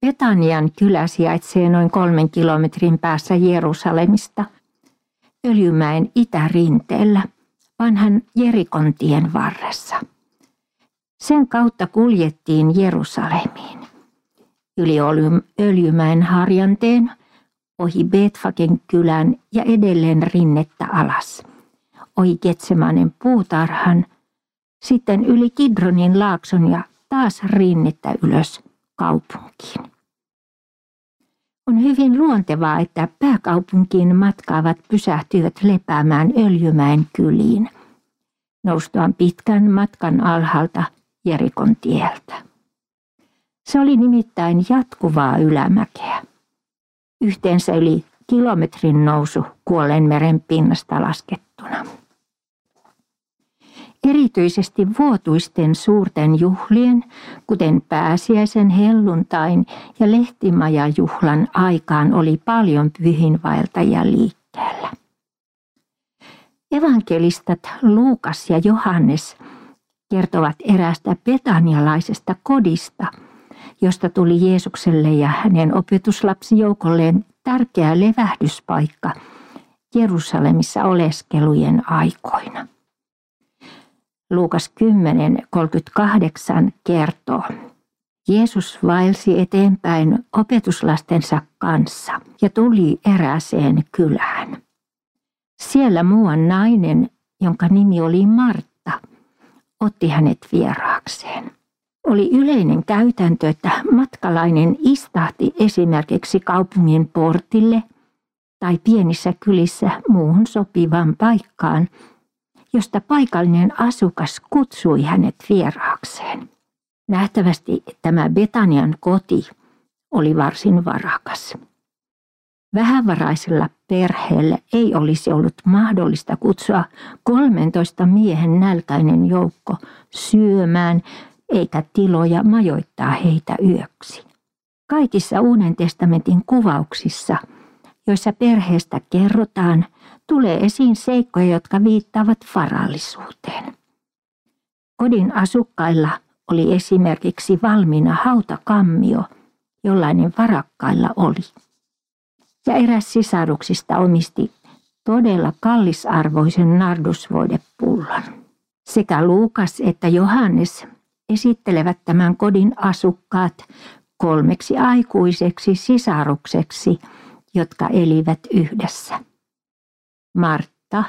Betanian kylä sijaitsee noin kolmen kilometrin päässä Jerusalemista, Öljymäen itärinteellä, vanhan Jerikontien varressa. Sen kautta kuljettiin Jerusalemiin. Yli Öljymäen harjanteen, ohi Betfaken kylän ja edelleen rinnettä alas. Ohi Getsemanen puutarhan, sitten yli Kidronin laakson ja taas rinnettä ylös kaupunkiin. On hyvin luontevaa, että pääkaupunkiin matkaavat pysähtyivät lepäämään Öljymäen kyliin, noustuaan pitkän matkan alhaalta Jerikon tieltä. Se oli nimittäin jatkuvaa ylämäkeä. Yhteensä yli kilometrin nousu kuolleen meren pinnasta laskettuna. Erityisesti vuotuisten suurten juhlien, kuten pääsiäisen, helluntain ja lehtimajajuhlan aikaan oli paljon pyhinvaeltajia liikkeellä. Evankelistat Luukas ja Johannes kertovat eräästä betanialaisesta kodista, josta tuli Jeesukselle ja hänen opetuslapsijoukolleen tärkeä levähdyspaikka Jerusalemissa oleskelujen aikoina. Luukas 10.38 kertoo. Jeesus vaelsi eteenpäin opetuslastensa kanssa ja tuli erääseen kylään. Siellä muuan nainen, jonka nimi oli Martta, otti hänet vieraakseen. Oli yleinen käytäntö, että matkalainen istahti esimerkiksi kaupungin portille tai pienissä kylissä muuhun sopivaan paikkaan – josta paikallinen asukas kutsui hänet vieraakseen. Nähtävästi tämä Betanian koti oli varsin varakas. Vähävaraisella perheellä ei olisi ollut mahdollista kutsua 13 miehen nälkäinen joukko syömään eikä tiloja majoittaa heitä yöksi. Kaikissa Uuden testamentin kuvauksissa, joissa perheestä kerrotaan, tulee esiin seikkoja, jotka viittaavat varallisuuteen. Kodin asukkailla oli esimerkiksi valmiina hautakammio, jollainen varakkailla oli. Ja eräs sisaruksista omisti todella kallisarvoisen nardusvoidepullon. Sekä Luukas että Johannes esittelevät tämän kodin asukkaat kolmeksi aikuiseksi sisarukseksi, jotka elivät yhdessä. Martta,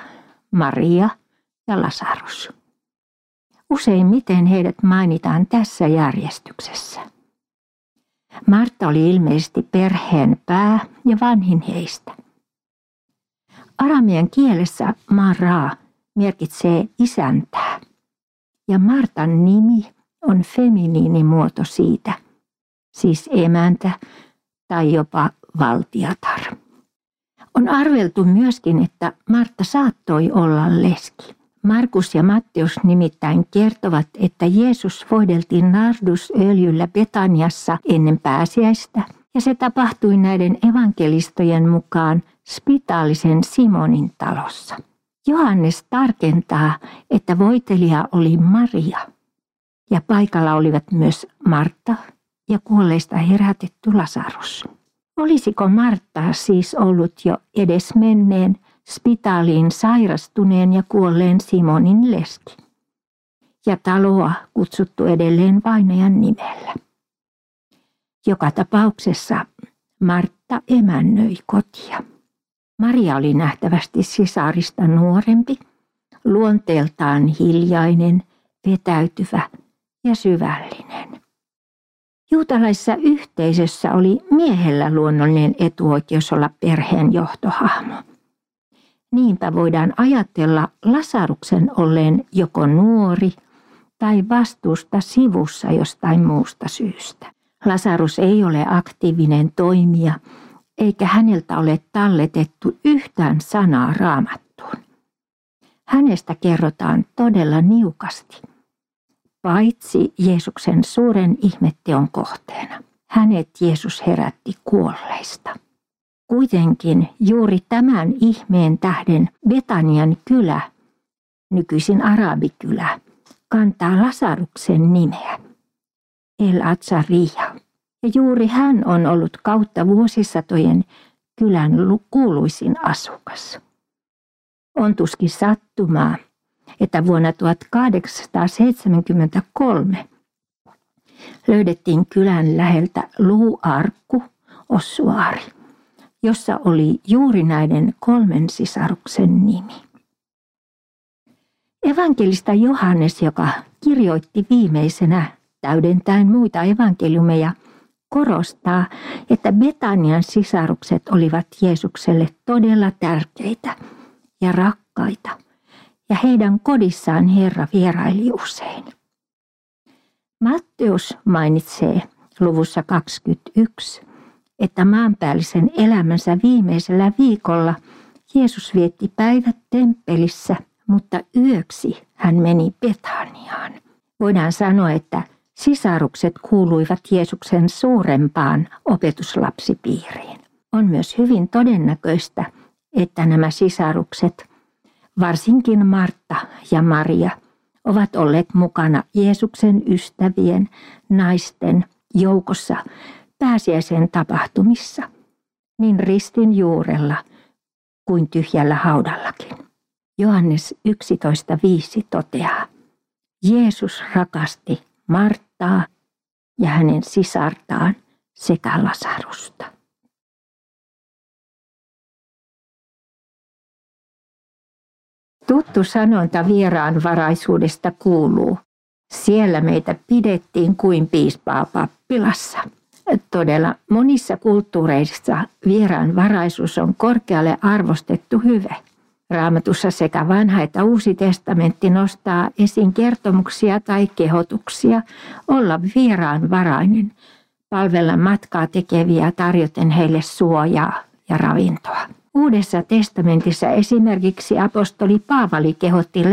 Maria ja Lasarus. Useimmiten heidät mainitaan tässä järjestyksessä. Martta oli ilmeisesti perheen pää ja vanhin heistä. Aramien kielessä Mara merkitsee isäntää ja Martan nimi on feminiinimuoto siitä, siis emäntä tai jopa valtiatar. On arveltu myöskin, että Martta saattoi olla leski. Markus ja Matteus nimittäin kertovat, että Jeesus voideltiin nardusöljyllä Betaniassa ennen pääsiäistä, ja se tapahtui näiden evankelistojen mukaan spitaalisen Simonin talossa. Johannes tarkentaa, että voitelija oli Maria, ja paikalla olivat myös Martta ja kuolleista herätetty Lasarus. Olisiko Martta siis ollut jo edes menneen spitaaliin sairastuneen ja kuolleen Simonin leski? Ja taloa kutsuttu edelleen vainajan nimellä. Joka tapauksessa Martta emännöi kotia. Maria oli nähtävästi sisarista nuorempi, luonteeltaan hiljainen, vetäytyvä ja syvällinen. Juutalaisessa yhteisössä oli miehellä luonnollinen etuoikeus olla perheen johtohahmo. Niinpä voidaan ajatella Lasaruksen olleen joko nuori tai vastuusta sivussa jostain muusta syystä. Lasarus ei ole aktiivinen toimija, eikä häneltä ole talletettu yhtään sanaa raamattuun. Hänestä kerrotaan todella niukasti paitsi Jeesuksen suuren ihmetteon kohteena. Hänet Jeesus herätti kuolleista. Kuitenkin juuri tämän ihmeen tähden Betanian kylä, nykyisin arabikylä, kantaa Lasaruksen nimeä. El Azariah, Ja juuri hän on ollut kautta vuosisatojen kylän kuuluisin asukas. On tuskin sattumaa, että vuonna 1873 löydettiin kylän läheltä luuarkku, ossuaari, jossa oli juuri näiden kolmen sisaruksen nimi. Evankelista Johannes, joka kirjoitti viimeisenä täydentäen muita evankeliumeja, korostaa, että Betanian sisarukset olivat Jeesukselle todella tärkeitä ja rakkaita, ja heidän kodissaan Herra vieraili usein. Matteus mainitsee luvussa 21, että maanpäällisen elämänsä viimeisellä viikolla Jeesus vietti päivät temppelissä, mutta yöksi hän meni Betaniaan. Voidaan sanoa, että sisarukset kuuluivat Jeesuksen suurempaan opetuslapsipiiriin. On myös hyvin todennäköistä, että nämä sisarukset, varsinkin Martta ja Maria, ovat olleet mukana Jeesuksen ystävien naisten joukossa pääsiäisen tapahtumissa, niin ristin juurella kuin tyhjällä haudallakin. Johannes 11.5 toteaa, Jeesus rakasti Marttaa ja hänen sisartaan sekä Lasarusta. Tuttu sanonta vieraanvaraisuudesta kuuluu, siellä meitä pidettiin kuin piispaa pappilassa. Todella monissa kulttuureissa vieraanvaraisuus on korkealle arvostettu hyve. Raamatussa sekä vanha että uusi testamentti nostaa esiin kertomuksia tai kehotuksia olla vieraanvarainen, palvella matkaa tekeviä tarjoten heille suojaa ja ravintoa. Uudessa testamentissa esimerkiksi apostoli Paavali kehotti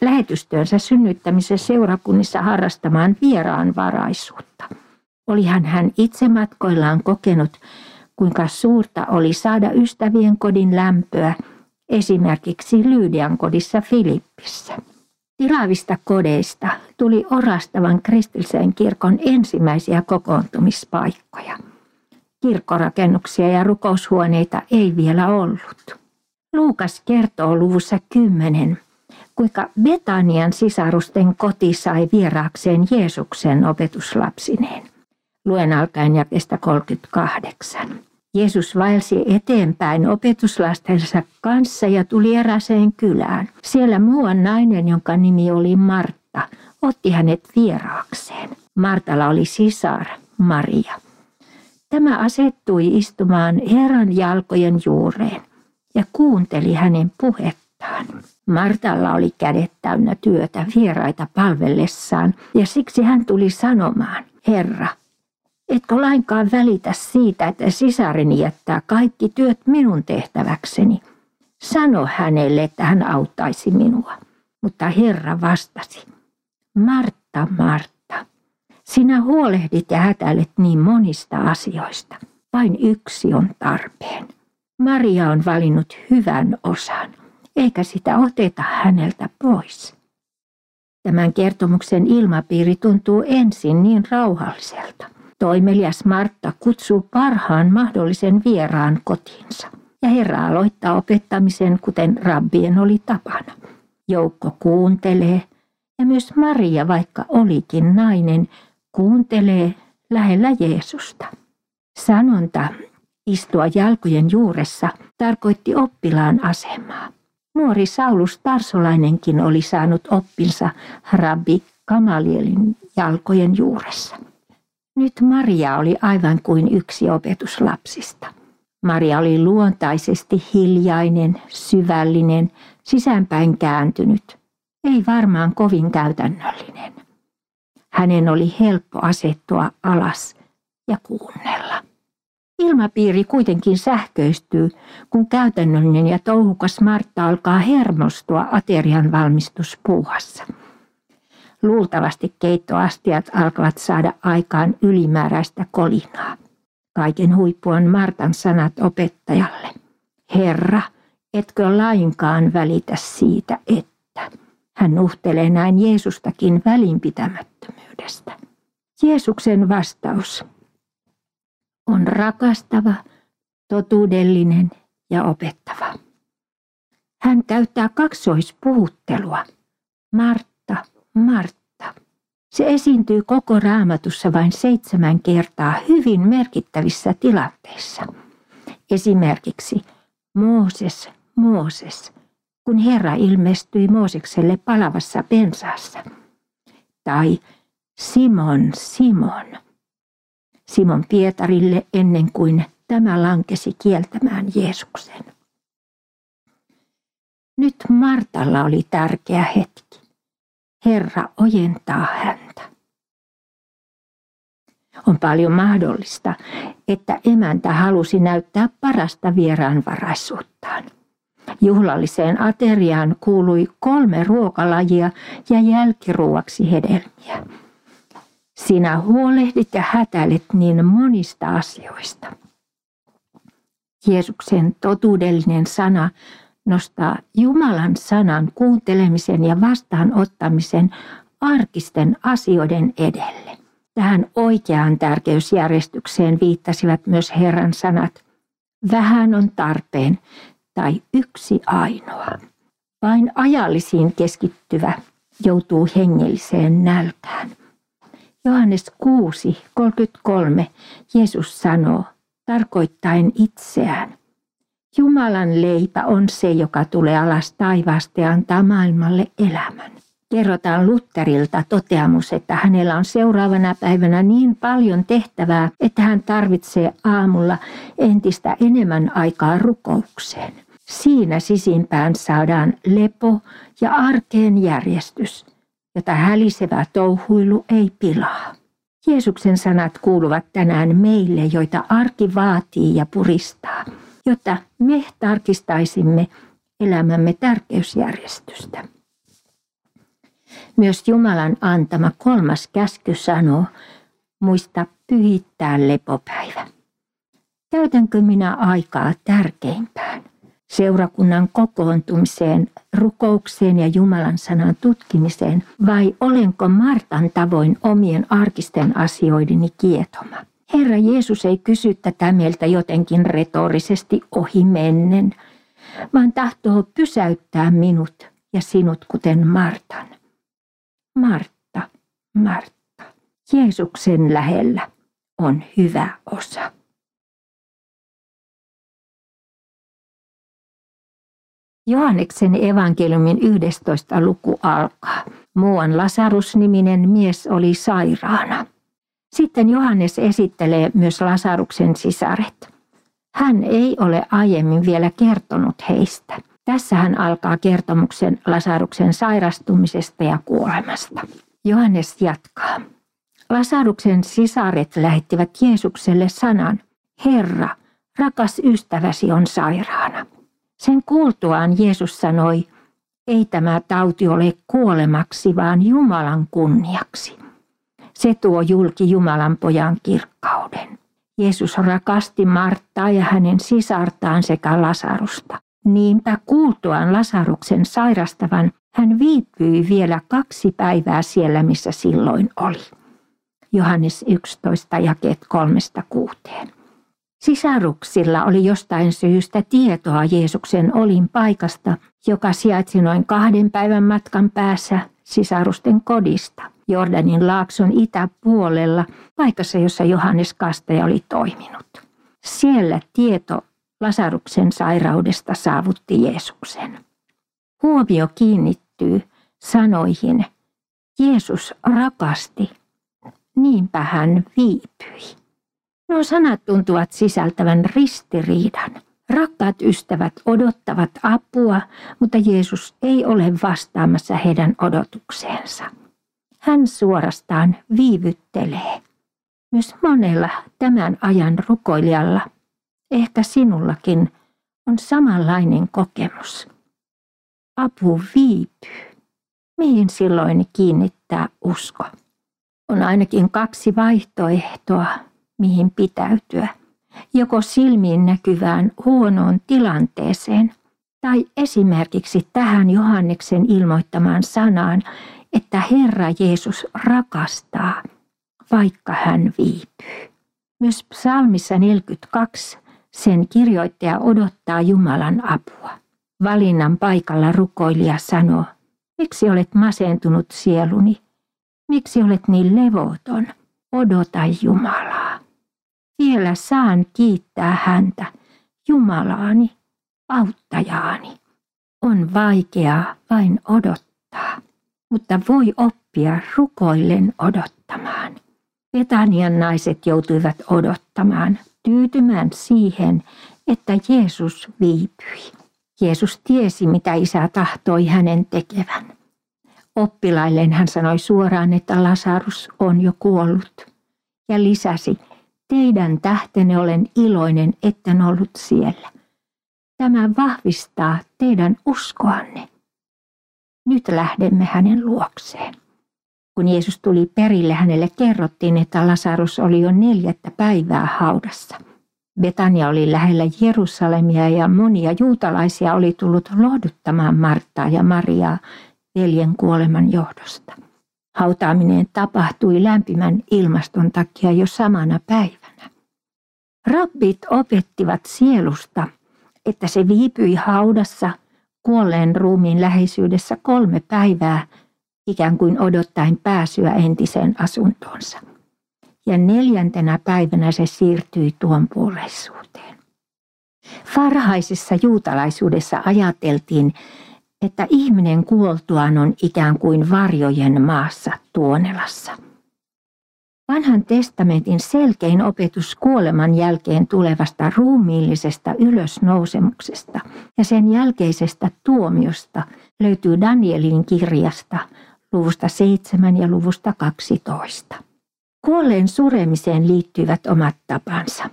lähetystyönsä synnyttämisen seurakunnissa harrastamaan vieraanvaraisuutta. Olihan hän itse matkoillaan kokenut, kuinka suurta oli saada ystävien kodin lämpöä esimerkiksi Lyydian kodissa Filippissä. Tilavista kodeista tuli orastavan kristillisen kirkon ensimmäisiä kokoontumispaikkoja. Kirkkorakennuksia ja rukoushuoneita ei vielä ollut. Luukas kertoo luvussa 10, kuinka Betanian sisarusten koti sai vieraakseen Jeesuksen opetuslapsineen. Luen alkaen jakesta 38. Jeesus vaelsi eteenpäin opetuslastensa kanssa ja tuli eräseen kylään. Siellä muuan nainen, jonka nimi oli Martta, otti hänet vieraakseen. Martalla oli sisar, Maria. Tämä asettui istumaan Herran jalkojen juureen ja kuunteli hänen puhettaan. Martalla oli kädet täynnä työtä vieraita palvellessaan ja siksi hän tuli sanomaan, Herra, Etkö lainkaan välitä siitä, että sisareni jättää kaikki työt minun tehtäväkseni? Sano hänelle, että hän auttaisi minua. Mutta Herra vastasi, Martta, Martta, sinä huolehdit ja hätäilet niin monista asioista. Vain yksi on tarpeen. Maria on valinnut hyvän osan, eikä sitä oteta häneltä pois. Tämän kertomuksen ilmapiiri tuntuu ensin niin rauhalliselta. Toimelias Martta kutsuu parhaan mahdollisen vieraan kotiinsa. Ja Herra aloittaa opettamisen, kuten rabbien oli tapana. Joukko kuuntelee, ja myös Maria, vaikka olikin nainen, kuuntelee lähellä Jeesusta. Sanonta istua jalkojen juuressa tarkoitti oppilaan asemaa. Nuori Saulus Tarsolainenkin oli saanut oppinsa rabbi Kamalielin jalkojen juuressa. Nyt Maria oli aivan kuin yksi opetuslapsista. Maria oli luontaisesti hiljainen, syvällinen, sisäänpäin kääntynyt, ei varmaan kovin käytännöllinen. Hänen oli helppo asettua alas ja kuunnella. Ilmapiiri kuitenkin sähköistyy, kun käytännöllinen ja touhukas Martta alkaa hermostua aterian valmistuspuuhassa. Luultavasti keittoastiat alkavat saada aikaan ylimääräistä kolinaa. Kaiken huippu on Martan sanat opettajalle. Herra, etkö lainkaan välitä siitä, että. Hän nuhtelee näin Jeesustakin välinpitämättömyydestä. Jeesuksen vastaus. rakastava, totuudellinen ja opettava. Hän käyttää kaksoispuhuttelua. Martta, Martta. Se esiintyy koko raamatussa vain seitsemän kertaa hyvin merkittävissä tilanteissa. Esimerkiksi Mooses, Mooses, kun Herra ilmestyi Moosekselle palavassa pensaassa. Tai Simon, Simon. Simon Pietarille ennen kuin tämä lankesi kieltämään Jeesuksen. Nyt Martalla oli tärkeä hetki. Herra ojentaa häntä. On paljon mahdollista, että emäntä halusi näyttää parasta vieraanvaraisuuttaan. Juhlalliseen ateriaan kuului kolme ruokalajia ja jälkiruoksi hedelmiä. Sinä huolehdit ja hätäilet niin monista asioista. Jeesuksen totuudellinen sana nostaa Jumalan sanan kuuntelemisen ja vastaanottamisen arkisten asioiden edelle. Tähän oikeaan tärkeysjärjestykseen viittasivat myös Herran sanat. Vähän on tarpeen tai yksi ainoa. Vain ajallisiin keskittyvä joutuu hengelliseen nälkään. Johannes 6, 33 Jeesus sanoo, tarkoittain itseään. Jumalan leipä on se, joka tulee alas taivaasta ja antaa maailmalle elämän. Kerrotaan Lutterilta toteamus, että hänellä on seuraavana päivänä niin paljon tehtävää, että hän tarvitsee aamulla entistä enemmän aikaa rukoukseen. Siinä sisimpään saadaan lepo ja arkeen järjestys, jota hälisevä touhuilu ei pilaa. Jeesuksen sanat kuuluvat tänään meille, joita arki vaatii ja puristaa, jotta me tarkistaisimme elämämme tärkeysjärjestystä. Myös Jumalan antama kolmas käsky sanoo, muista pyhittää lepopäivä. Käytänkö minä aikaa tärkeimpään? Seurakunnan kokoontumiseen, rukoukseen ja Jumalan sanan tutkimiseen, vai olenko Martan tavoin omien arkisten asioideni kietoma? Herra Jeesus ei kysy tätä meiltä jotenkin retorisesti ohi mennen, vaan tahtoo pysäyttää minut ja sinut kuten Martan. Martta, Martta, Jeesuksen lähellä on hyvä osa. Johanneksen evankeliumin 11. luku alkaa. Muuan Lasarus-niminen mies oli sairaana. Sitten Johannes esittelee myös Lasaruksen sisaret. Hän ei ole aiemmin vielä kertonut heistä. Tässä hän alkaa kertomuksen Lasaruksen sairastumisesta ja kuolemasta. Johannes jatkaa. Lasaruksen sisaret lähettivät Jeesukselle sanan, Herra, rakas ystäväsi on sairaana. Sen kuultuaan Jeesus sanoi, ei tämä tauti ole kuolemaksi, vaan Jumalan kunniaksi. Se tuo julki Jumalan pojan kirkkauden. Jeesus rakasti Marttaa ja hänen sisartaan sekä Lasarusta. Niinpä kuultuaan Lasaruksen sairastavan, hän viipyi vielä kaksi päivää siellä, missä silloin oli. Johannes 11, jakeet kolmesta kuuteen. Sisaruksilla oli jostain syystä tietoa Jeesuksen olin paikasta, joka sijaitsi noin kahden päivän matkan päässä sisarusten kodista, Jordanin laakson itäpuolella, paikassa jossa Johannes Kastaja oli toiminut. Siellä tieto Lasaruksen sairaudesta saavutti Jeesuksen. Huomio kiinnittyy sanoihin, Jeesus rakasti, niinpä hän viipyi. Nuo sanat tuntuvat sisältävän ristiriidan. Rakkaat ystävät odottavat apua, mutta Jeesus ei ole vastaamassa heidän odotukseensa. Hän suorastaan viivyttelee. Myös monella tämän ajan rukoilijalla, ehkä sinullakin, on samanlainen kokemus. Apu viipyy. Mihin silloin kiinnittää usko? On ainakin kaksi vaihtoehtoa, mihin pitäytyä, joko silmiin näkyvään huonoon tilanteeseen tai esimerkiksi tähän Johanneksen ilmoittamaan sanaan, että Herra Jeesus rakastaa, vaikka hän viipyy. Myös psalmissa 42 sen kirjoittaja odottaa Jumalan apua. Valinnan paikalla rukoilija sanoo, miksi olet masentunut sieluni? Miksi olet niin levoton? Odota Jumalaa. Vielä saan kiittää häntä, Jumalaani, auttajaani. On vaikeaa vain odottaa, mutta voi oppia rukoillen odottamaan. Betanian naiset joutuivat odottamaan, tyytymään siihen, että Jeesus viipyi. Jeesus tiesi, mitä isä tahtoi hänen tekevän. Oppilailleen hän sanoi suoraan, että Lasarus on jo kuollut. Ja lisäsi, teidän tähtenne olen iloinen, etten ollut siellä. Tämä vahvistaa teidän uskoanne. Nyt lähdemme hänen luokseen. Kun Jeesus tuli perille, hänelle kerrottiin, että Lasarus oli jo neljättä päivää haudassa. Betania oli lähellä Jerusalemia ja monia juutalaisia oli tullut lohduttamaan Marttaa ja Mariaa veljen kuoleman johdosta. Hautaaminen tapahtui lämpimän ilmaston takia jo samana päivänä. Rabbit opettivat sielusta, että se viipyi haudassa kuolleen ruumiin läheisyydessä kolme päivää, ikään kuin odottaen pääsyä entiseen asuntoonsa. Ja neljäntenä päivänä se siirtyi tuon puoleisuuteen. Varhaisessa juutalaisuudessa ajateltiin, että ihminen kuoltuaan on ikään kuin varjojen maassa Tuonelassa. Vanhan testamentin selkein opetus kuoleman jälkeen tulevasta ruumiillisesta ylösnousemuksesta ja sen jälkeisestä tuomiosta löytyy Danielin kirjasta luvusta 7 ja luvusta 12. Kuolleen suremiseen liittyivät omat tapansa.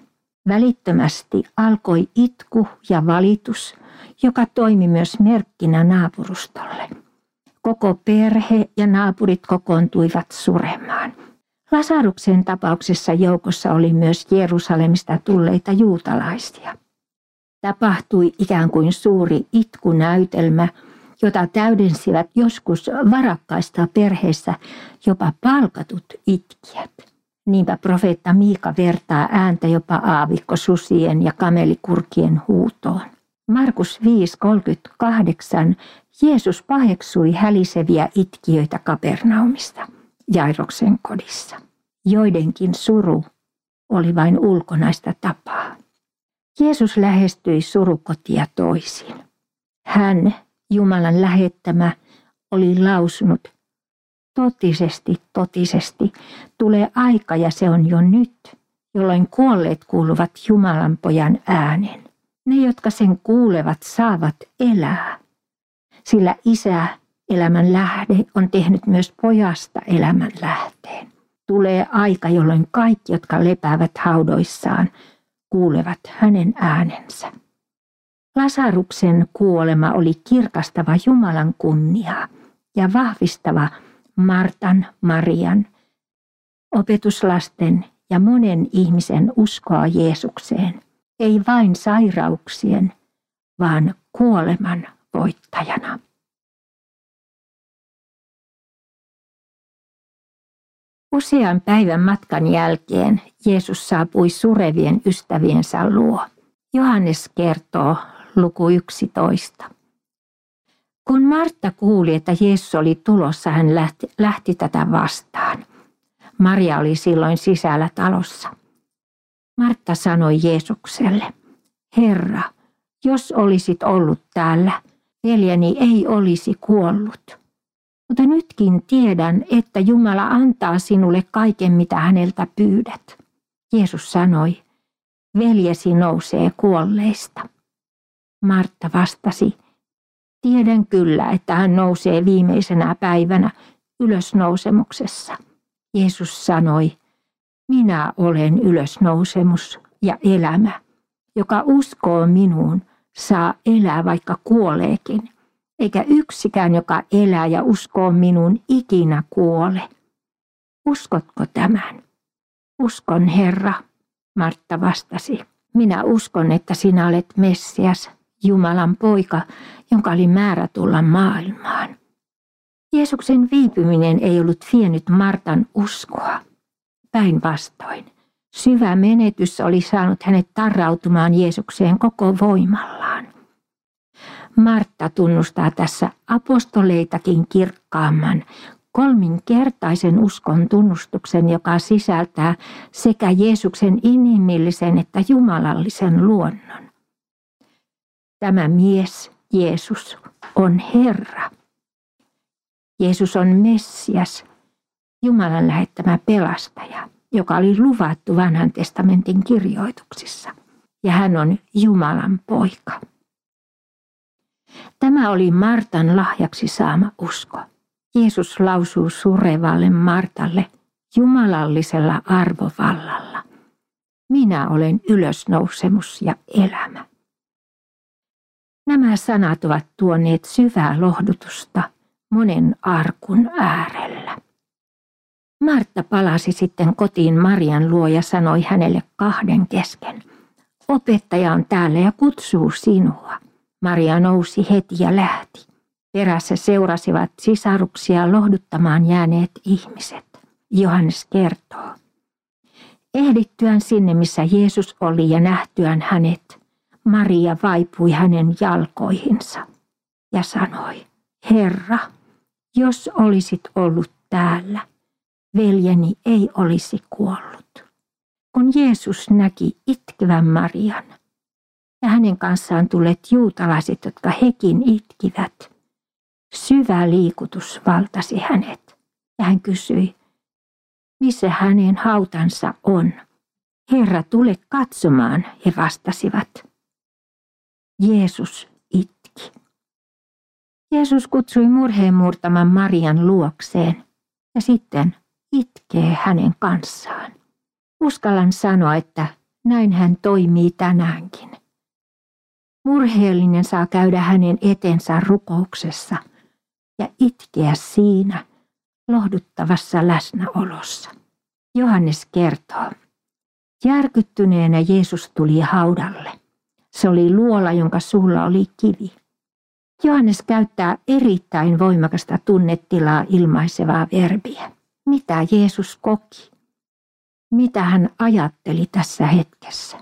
Välittömästi alkoi itku ja valitus, joka toimi myös merkkinä naapurustolle. Koko perhe ja naapurit kokoontuivat suremaan. Lasaruksen tapauksessa joukossa oli myös Jerusalemista tulleita juutalaisia. Tapahtui ikään kuin suuri itkunäytelmä, jota täydensivät joskus varakkaista perheessä jopa palkatut itkijät. Niinpä profeetta Miika vertaa ääntä jopa aavikko susien ja kamelikurkien huutoon. Markus 5.38 Jeesus paheksui häliseviä itkijöitä Kapernaumista, Jairoksen kodissa. Joidenkin suru oli vain ulkonaista tapaa. Jeesus lähestyi surukotia toisin. Hän, Jumalan lähettämä, oli lausunut, totisesti, totisesti, tulee aika ja se on jo nyt, jolloin kuolleet kuuluvat Jumalan pojan äänen. Ne, jotka sen kuulevat, saavat elää, sillä isä, elämän lähde, on tehnyt myös pojasta elämän lähteen. Tulee aika, jolloin kaikki, jotka lepäävät haudoissaan, kuulevat hänen äänensä. Lasaruksen kuolema oli kirkastava Jumalan kunniaa ja vahvistava Martan, Marian, opetuslasten ja monen ihmisen uskoa Jeesukseen – ei vain sairauksien, vaan kuoleman voittajana. Usean päivän matkan jälkeen Jeesus saapui surevien ystäviensä luo. Johannes kertoo luku 11. Kun Martta kuuli, että Jeesus oli tulossa, hän lähti, lähti tätä vastaan. Maria oli silloin sisällä talossa. Martta sanoi Jeesukselle, Herra, jos olisit ollut täällä, veljeni ei olisi kuollut. Mutta nytkin tiedän, että Jumala antaa sinulle kaiken, mitä häneltä pyydät. Jeesus sanoi, veljesi nousee kuolleista. Martta vastasi, tiedän kyllä, että hän nousee viimeisenä päivänä ylösnousemuksessa. Jeesus sanoi, minä olen ylösnousemus ja elämä. Joka uskoo minuun, saa elää vaikka kuoleekin, eikä yksikään, joka elää ja uskoo minuun, ikinä kuole. Uskotko tämän? Uskon, Herra, Martta vastasi. Minä uskon, että sinä olet Messias, Jumalan poika, jonka oli määrä tulla maailmaan. Jeesuksen viipyminen ei ollut vienyt Martan uskoa. Päinvastoin, Syvä menetys oli saanut hänet tarrautumaan Jeesukseen koko voimallaan. Martta tunnustaa tässä apostoleitakin kirkkaamman kolminkertaisen uskon tunnustuksen, joka sisältää sekä Jeesuksen inhimillisen että jumalallisen luonnon. Tämä mies, Jeesus, on Herra. Jeesus on Messias, Jumalan lähettämä pelastaja, joka oli luvattu vanhan testamentin kirjoituksissa. Ja hän on Jumalan poika. Tämä oli Martan lahjaksi saama usko. Jeesus lausuu surevalle Martalle jumalallisella arvovallalla. Minä olen ylösnousemus ja elämä. Nämä sanat ovat tuoneet syvää lohdutusta monen arkun äärellä. Martta palasi sitten kotiin Marian luo ja sanoi hänelle kahden kesken. Opettaja on täällä ja kutsuu sinua. Maria nousi heti ja lähti. Perässä seurasivat sisaruksia lohduttamaan jääneet ihmiset. Johannes kertoo. Ehdittyään sinne, missä Jeesus oli ja nähtyään hänet, Maria vaipui hänen jalkoihinsa ja sanoi, Herra, jos olisit ollut täällä, veljeni ei olisi kuollut. Kun Jeesus näki itkevän Marian ja hänen kanssaan tulleet juutalaiset, jotka hekin itkivät, syvä liikutus valtasi hänet ja hän kysyi, missä hänen hautansa on. Herra, tule katsomaan, he vastasivat. Jeesus itki. Jeesus kutsui murheen murtaman Marian luokseen ja sitten itkee hänen kanssaan. Uskallan sanoa, että näin hän toimii tänäänkin. Murheellinen saa käydä hänen etensä rukouksessa ja itkeä siinä lohduttavassa läsnäolossa. Johannes kertoo, järkyttyneenä Jeesus tuli haudalle. Se oli luola, jonka suulla oli kivi. Johannes käyttää erittäin voimakasta tunnetilaa ilmaisevaa verbiä. Mitä Jeesus koki? Mitä hän ajatteli tässä hetkessä?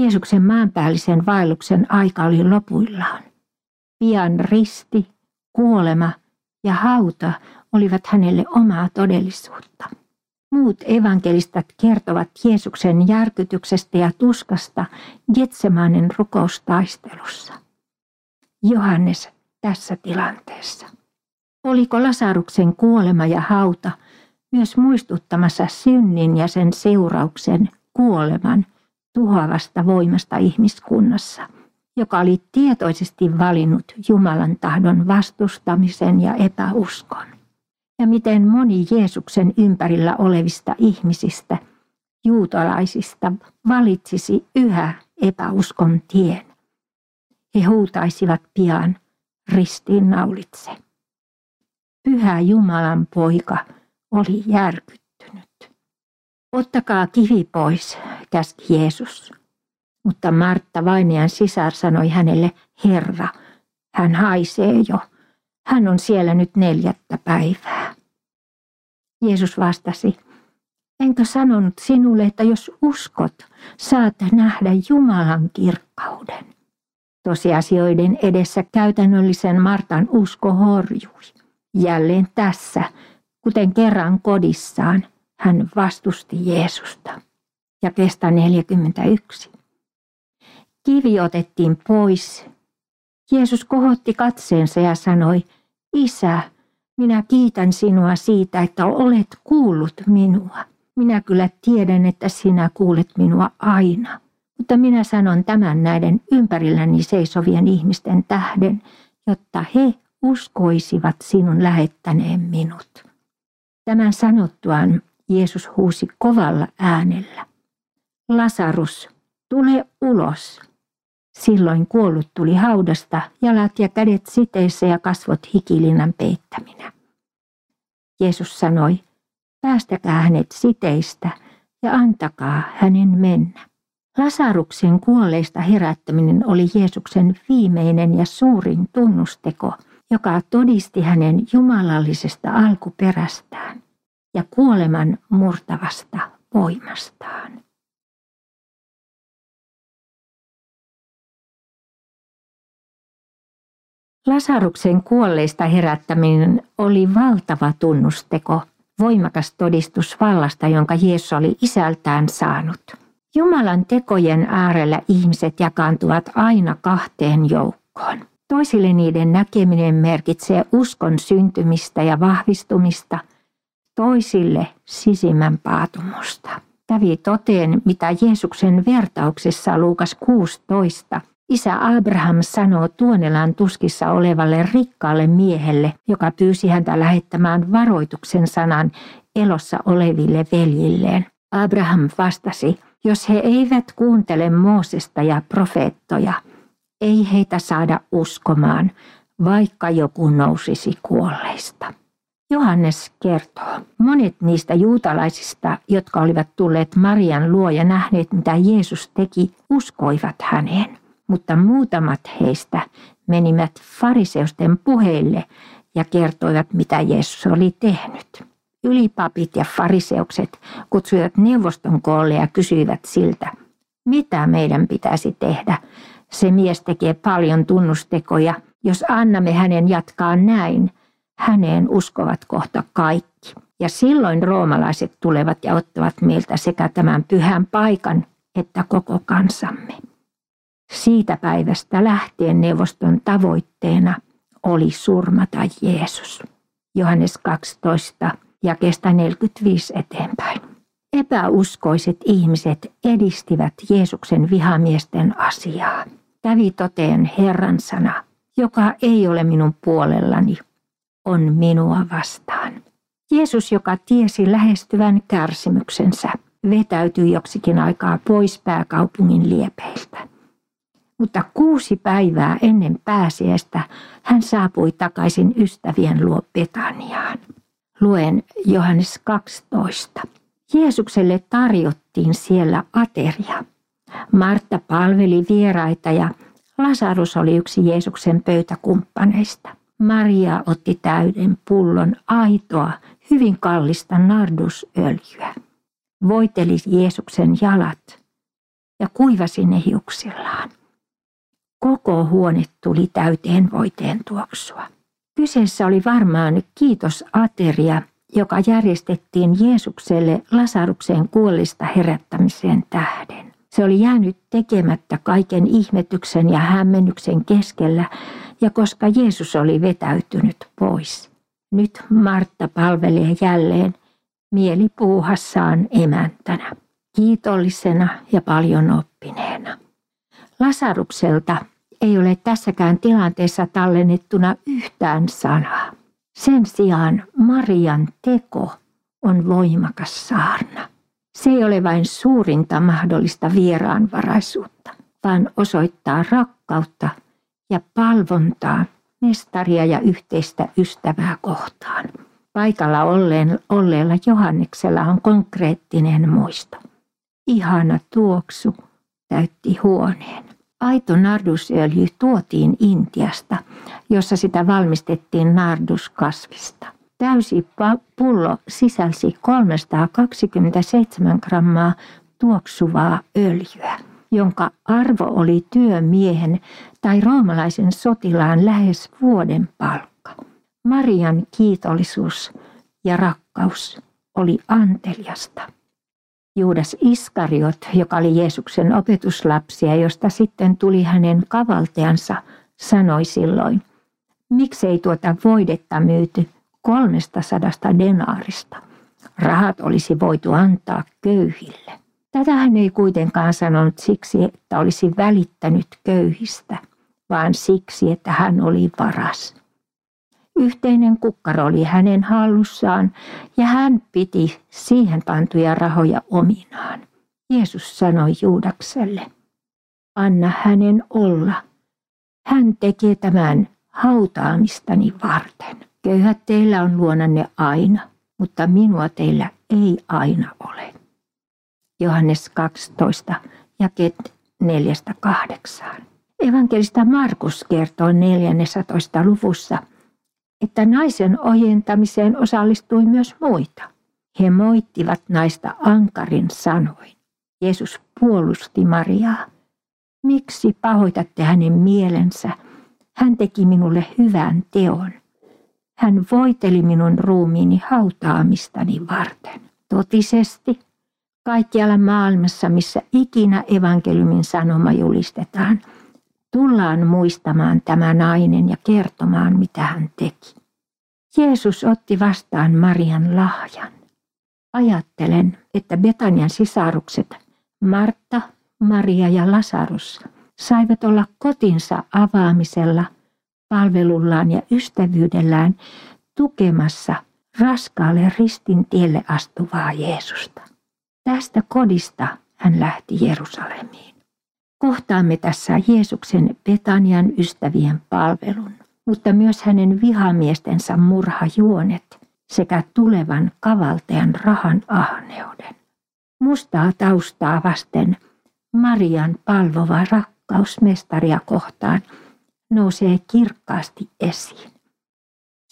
Jeesuksen maanpäällisen vaelluksen aika oli lopuillaan. Pian risti, kuolema ja hauta olivat hänelle omaa todellisuutta. Muut evankelistat kertovat Jeesuksen järkytyksestä ja tuskasta Getsemanen rukoustaistelussa. Johannes tässä tilanteessa. Oliko Lasaruksen kuolema ja hauta myös muistuttamassa synnin ja sen seurauksen kuoleman tuhoavasta voimasta ihmiskunnassa, joka oli tietoisesti valinnut Jumalan tahdon vastustamisen ja epäuskon? Ja miten moni Jeesuksen ympärillä olevista ihmisistä, juutalaisista, valitsisi yhä epäuskon tien? He huutaisivat pian ristiinnaulitse. Pyhä Jumalan poika oli järkyttynyt. Ottakaa kivi pois, käski Jeesus. Mutta Martta vainajan sisar sanoi hänelle, Herra, hän haisee jo. Hän on siellä nyt neljättä päivää. Jeesus vastasi, enkö sanonut sinulle, että jos uskot, saat nähdä Jumalan kirkkauden. Tosiasioiden edessä käytännöllisen Martan usko horjui. Jälleen tässä, kuten kerran kodissaan, hän vastusti Jeesusta. Ja kestä 41. Kivi otettiin pois. Jeesus kohotti katseensa ja sanoi, Isä, minä kiitän sinua siitä, että olet kuullut minua. Minä kyllä tiedän, että sinä kuulet minua aina. Mutta minä sanon tämän näiden ympärilläni seisovien ihmisten tähden, jotta he uskoisivat sinun lähettäneen minut. Tämän sanottuaan Jeesus huusi kovalla äänellä. Lasarus, tule ulos. Silloin kuollut tuli haudasta, jalat ja kädet siteissä ja kasvot hikilinnan peittäminä. Jeesus sanoi, päästäkää hänet siteistä ja antakaa hänen mennä. Lasaruksen kuolleista herättäminen oli Jeesuksen viimeinen ja suurin tunnusteko, joka todisti hänen jumalallisesta alkuperästään ja kuoleman murtavasta voimastaan. Lasaruksen kuolleista herättäminen oli valtava tunnusteko, voimakas todistus vallasta, jonka Jeesus oli isältään saanut. Jumalan tekojen äärellä ihmiset jakaantuvat aina kahteen joukkoon. Toisille niiden näkeminen merkitsee uskon syntymistä ja vahvistumista, toisille sisimmän paatumusta. Kävi toteen, mitä Jeesuksen vertauksessa Luukas 16 Isä Abraham sanoo tuonelan tuskissa olevalle rikkaalle miehelle, joka pyysi häntä lähettämään varoituksen sanan elossa oleville veljilleen. Abraham vastasi, jos he eivät kuuntele Moosesta ja profeettoja, ei heitä saada uskomaan, vaikka joku nousisi kuolleista. Johannes kertoo, monet niistä juutalaisista, jotka olivat tulleet Marian luo ja nähneet, mitä Jeesus teki, uskoivat häneen mutta muutamat heistä menivät fariseusten puheille ja kertoivat, mitä Jeesus oli tehnyt. Ylipapit ja fariseukset kutsuivat neuvoston koolle ja kysyivät siltä, mitä meidän pitäisi tehdä. Se mies tekee paljon tunnustekoja. Jos annamme hänen jatkaa näin, häneen uskovat kohta kaikki. Ja silloin roomalaiset tulevat ja ottavat meiltä sekä tämän pyhän paikan että koko kansamme. Siitä päivästä lähtien neuvoston tavoitteena oli surmata Jeesus. Johannes 12 ja kestä 45 eteenpäin. Epäuskoiset ihmiset edistivät Jeesuksen vihamiesten asiaa. Kävi toteen Herran sana, joka ei ole minun puolellani, on minua vastaan. Jeesus, joka tiesi lähestyvän kärsimyksensä, vetäytyi joksikin aikaa pois pääkaupungin liepeiltä. Mutta kuusi päivää ennen pääsiäistä hän saapui takaisin ystävien luo Betaniaan. Luen Johannes 12. Jeesukselle tarjottiin siellä ateria. Martta palveli vieraita ja Lasarus oli yksi Jeesuksen pöytäkumppaneista. Maria otti täyden pullon aitoa, hyvin kallista nardusöljyä. Voiteli Jeesuksen jalat ja kuivasi ne hiuksillaan. Koko huone tuli täyteen voiteen tuoksua. Kyseessä oli varmaan kiitosateria, joka järjestettiin Jeesukselle Lasaruksen kuollista herättämiseen tähden. Se oli jäänyt tekemättä kaiken ihmetyksen ja hämmennyksen keskellä, ja koska Jeesus oli vetäytynyt pois. Nyt Martta palvelee jälleen mielipuuhassaan emäntänä, kiitollisena ja paljon oppineena. Lasarukselta ei ole tässäkään tilanteessa tallennettuna yhtään sanaa. Sen sijaan Marian teko on voimakas saarna. Se ei ole vain suurinta mahdollista vieraanvaraisuutta, vaan osoittaa rakkautta ja palvontaa mestaria ja yhteistä ystävää kohtaan. Paikalla olleella Johanneksella on konkreettinen muisto. Ihana tuoksu täytti huoneen. Aito nardusöljy tuotiin Intiasta, jossa sitä valmistettiin narduskasvista. Täysi pullo sisälsi 327 grammaa tuoksuvaa öljyä, jonka arvo oli työmiehen tai roomalaisen sotilaan lähes vuoden palkka. Marian kiitollisuus ja rakkaus oli anteliasta. Juudas Iskariot, joka oli Jeesuksen opetuslapsia, josta sitten tuli hänen kavalteansa, sanoi silloin, miksei tuota voidetta myyty kolmesta sadasta denaarista. Rahat olisi voitu antaa köyhille. Tätä hän ei kuitenkaan sanonut siksi, että olisi välittänyt köyhistä, vaan siksi, että hän oli varas. Yhteinen kukkaro oli hänen hallussaan ja hän piti siihen pantuja rahoja ominaan. Jeesus sanoi Juudakselle, anna hänen olla. Hän tekee tämän hautaamistani varten. Köyhät teillä on luonanne aina, mutta minua teillä ei aina ole. Johannes 12, jaket 4-8. Evankelista Markus kertoo 14. luvussa – että naisen ojentamiseen osallistui myös muita. He moittivat naista ankarin sanoin. Jeesus puolusti Mariaa. Miksi pahoitatte hänen mielensä? Hän teki minulle hyvän teon. Hän voiteli minun ruumiini hautaamistani varten. Totisesti, kaikkialla maailmassa, missä ikinä evankeliumin sanoma julistetaan, tullaan muistamaan tämä nainen ja kertomaan, mitä hän teki. Jeesus otti vastaan Marian lahjan. Ajattelen, että Betanian sisarukset Martta, Maria ja Lasarus saivat olla kotinsa avaamisella, palvelullaan ja ystävyydellään tukemassa raskaalle ristin tielle astuvaa Jeesusta. Tästä kodista hän lähti Jerusalemiin. Kohtaamme tässä Jeesuksen Betanian ystävien palvelun, mutta myös hänen vihamiestensä murhajuonet sekä tulevan kavaltajan rahan ahneuden. Mustaa taustaa vasten Marian palvova rakkaus mestaria kohtaan nousee kirkkaasti esiin.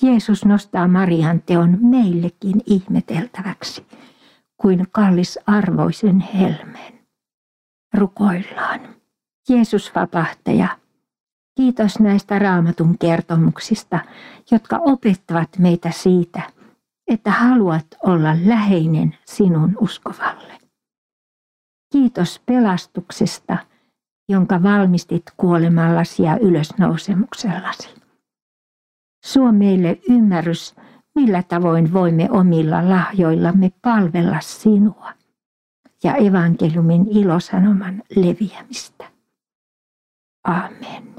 Jeesus nostaa Marian teon meillekin ihmeteltäväksi kuin kallis arvoisen helmeen. Rukoillaan. Jeesus vapahtaja, kiitos näistä raamatun kertomuksista, jotka opettavat meitä siitä, että haluat olla läheinen sinun uskovalle. Kiitos pelastuksesta, jonka valmistit kuolemallasi ja ylösnousemuksellasi. Suo meille ymmärrys, millä tavoin voimme omilla lahjoillamme palvella sinua ja evankeliumin ilosanoman leviämistä. Amen.